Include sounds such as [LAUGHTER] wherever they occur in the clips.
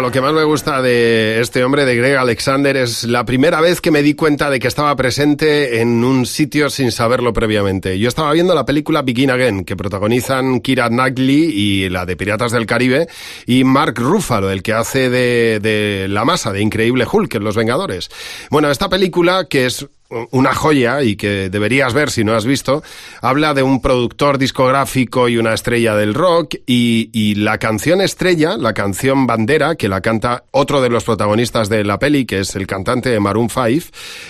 Lo que más me gusta de este hombre, de Greg Alexander, es la primera vez que me di cuenta de que estaba presente en un sitio sin saberlo previamente. Yo estaba viendo la película Begin Again, que protagonizan Kira Knightley y la de Piratas del Caribe, y Mark Ruffalo, el que hace de, de la masa de Increíble Hulk en Los Vengadores. Bueno, esta película, que es una joya y que deberías ver si no has visto, habla de un productor discográfico y una estrella del rock y, y, la canción estrella, la canción bandera, que la canta otro de los protagonistas de la peli, que es el cantante de Maroon 5,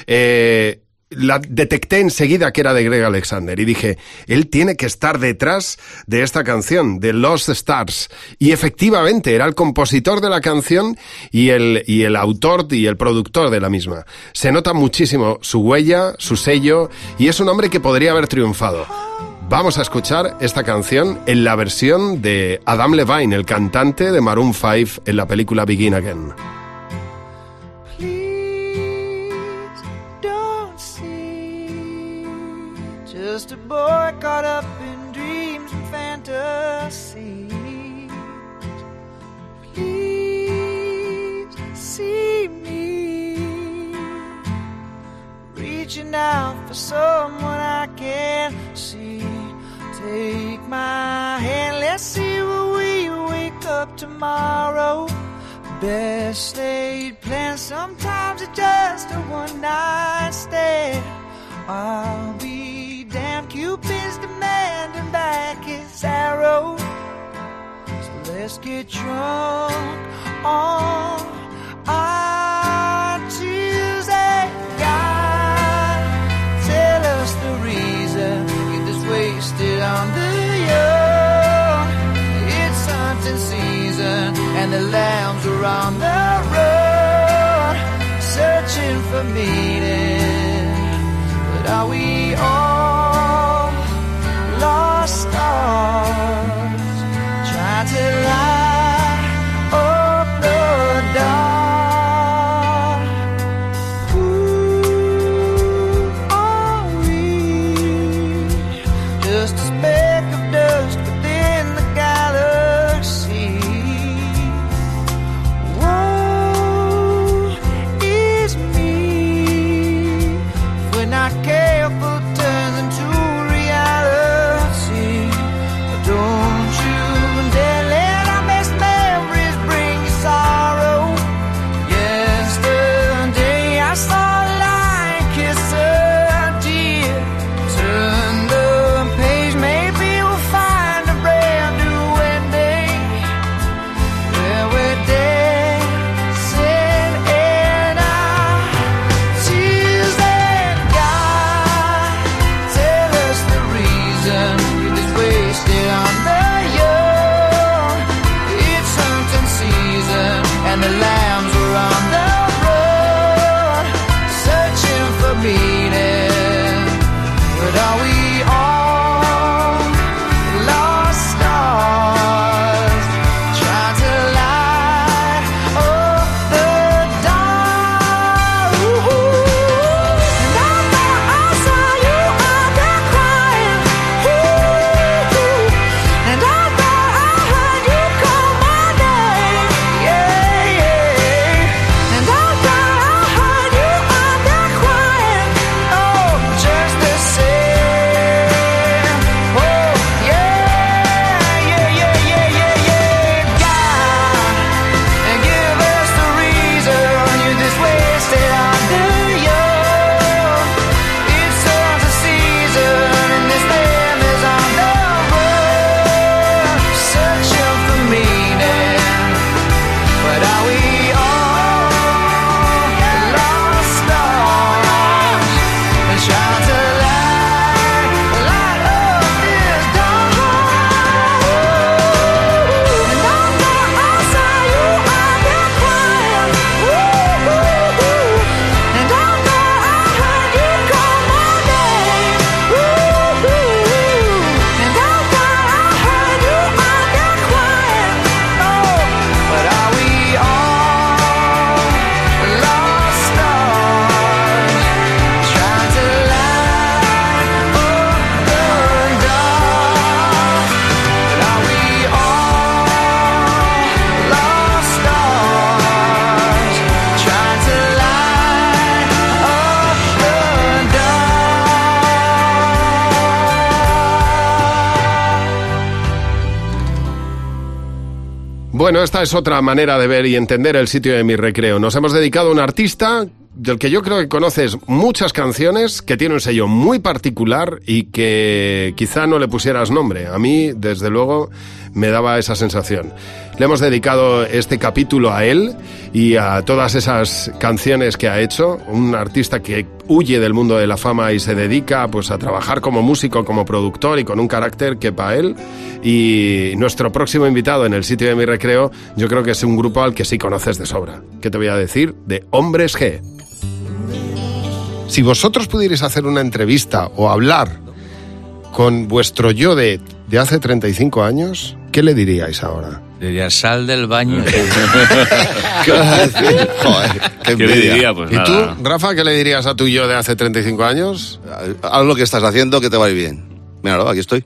eh, la detecté enseguida que era de Greg Alexander y dije, él tiene que estar detrás de esta canción, de Lost Stars. Y efectivamente, era el compositor de la canción y el, y el autor y el productor de la misma. Se nota muchísimo su huella, su sello, y es un hombre que podría haber triunfado. Vamos a escuchar esta canción en la versión de Adam Levine, el cantante de Maroon 5 en la película Begin Again. Boy caught up in dreams and fantasies. Please see me reaching out for someone I can't see. Take my hand, let's see where we wake up tomorrow. Best laid plans, sometimes it's just a one night stand. Let's get drunk on our Tuesday. God, tell us the reason get this wasted on the young. It's hunting season and the lambs are on the run, searching for meaning. But are we all lost stars Just a speck of dust within the galaxy. Woe is me if we're Bueno, esta es otra manera de ver y entender el sitio de mi recreo. Nos hemos dedicado a un artista del que yo creo que conoces muchas canciones, que tiene un sello muy particular y que quizá no le pusieras nombre. A mí, desde luego, me daba esa sensación. Le hemos dedicado este capítulo a él y a todas esas canciones que ha hecho. Un artista que huye del mundo de la fama y se dedica pues a trabajar como músico, como productor y con un carácter que para él. Y nuestro próximo invitado en el sitio de mi recreo, yo creo que es un grupo al que sí conoces de sobra. ¿Qué te voy a decir? De Hombres G. Si vosotros pudierais hacer una entrevista o hablar con vuestro yo de, de hace 35 años, ¿qué le diríais ahora? Diría, sal del baño. [LAUGHS] Joder, qué ¿Qué le envidia. diría? Pues ¿Y nada. tú, Rafa, qué le dirías a tu yo de hace 35 años? Haz lo que estás haciendo que te va a ir bien. Míralo, aquí estoy.